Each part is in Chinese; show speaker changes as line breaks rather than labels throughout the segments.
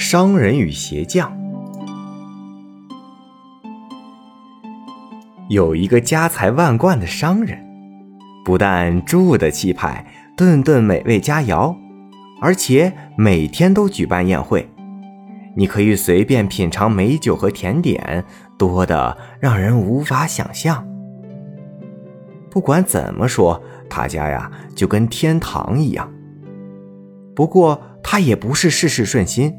商人与鞋匠。有一个家财万贯的商人，不但住的气派，顿顿美味佳肴，而且每天都举办宴会。你可以随便品尝美酒和甜点，多的让人无法想象。不管怎么说，他家呀就跟天堂一样。不过他也不是事事顺心，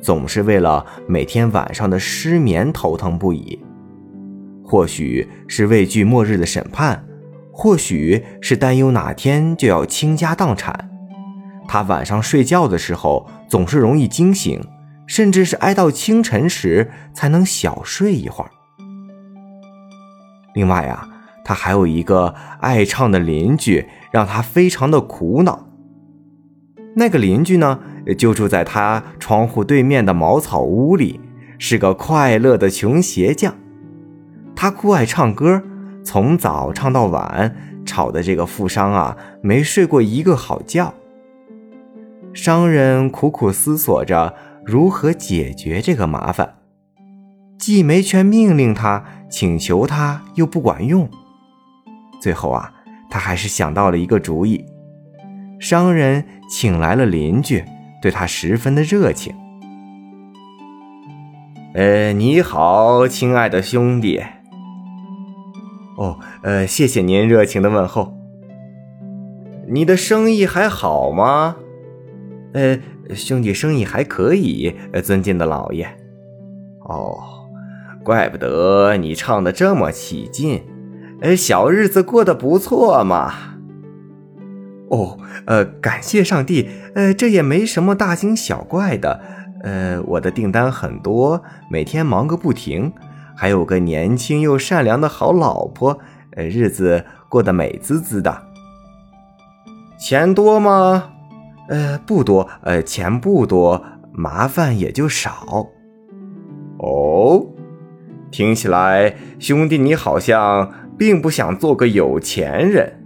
总是为了每天晚上的失眠头疼不已。或许是畏惧末日的审判，或许是担忧哪天就要倾家荡产。他晚上睡觉的时候总是容易惊醒，甚至是挨到清晨时才能小睡一会儿。另外啊，他还有一个爱唱的邻居，让他非常的苦恼。那个邻居呢，就住在他窗户对面的茅草屋里，是个快乐的穷鞋匠。他酷爱唱歌，从早唱到晚，吵得这个富商啊没睡过一个好觉。商人苦苦思索着如何解决这个麻烦，既没权命令他，请求他又不管用。最后啊，他还是想到了一个主意。商人请来了邻居，对他十分的热情。呃，你好，亲爱的兄弟。哦，呃，谢谢您热情的问候。你的生意还好吗？呃，兄弟，生意还可以，尊敬的老爷。哦，怪不得你唱的这么起劲，呃，小日子过得不错嘛。哦，呃，感谢上帝，呃，这也没什么大惊小怪的。呃，我的订单很多，每天忙个不停。还有个年轻又善良的好老婆，呃，日子过得美滋滋的。钱多吗？呃，不多，呃，钱不多，麻烦也就少。哦，听起来兄弟你好像并不想做个有钱人。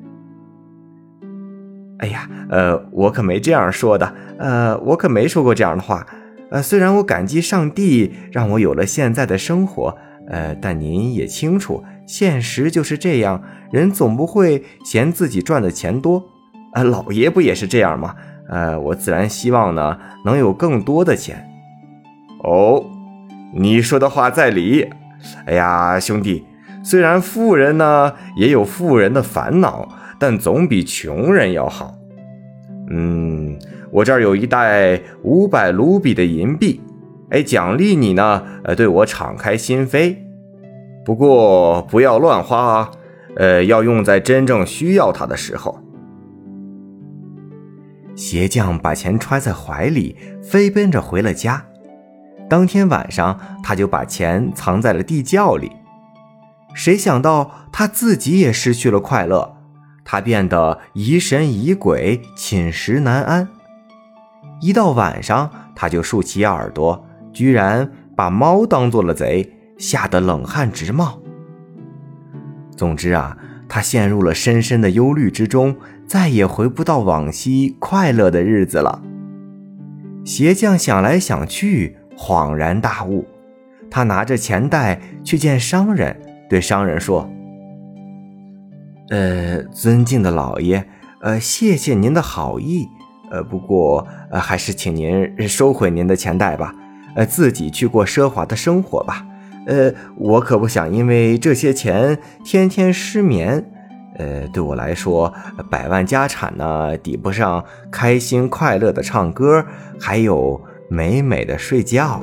哎呀，呃，我可没这样说的，呃，我可没说过这样的话。呃，虽然我感激上帝让我有了现在的生活。呃，但您也清楚，现实就是这样，人总不会嫌自己赚的钱多。啊，老爷不也是这样吗？呃，我自然希望呢，能有更多的钱。哦，你说的话在理。哎呀，兄弟，虽然富人呢也有富人的烦恼，但总比穷人要好。嗯，我这儿有一袋五百卢比的银币。哎，奖励你呢，呃，对我敞开心扉，不过不要乱花啊，呃，要用在真正需要它的时候。鞋匠把钱揣在怀里，飞奔着回了家。当天晚上，他就把钱藏在了地窖里。谁想到他自己也失去了快乐，他变得疑神疑鬼，寝食难安。一到晚上，他就竖起耳朵。居然把猫当做了贼，吓得冷汗直冒。总之啊，他陷入了深深的忧虑之中，再也回不到往昔快乐的日子了。鞋匠想来想去，恍然大悟。他拿着钱袋去见商人，对商人说：“呃，尊敬的老爷，呃，谢谢您的好意，呃，不过呃，还是请您收回您的钱袋吧。”呃，自己去过奢华的生活吧。呃，我可不想因为这些钱天天失眠。呃，对我来说，百万家产呢，抵不上开心快乐的唱歌，还有美美的睡觉。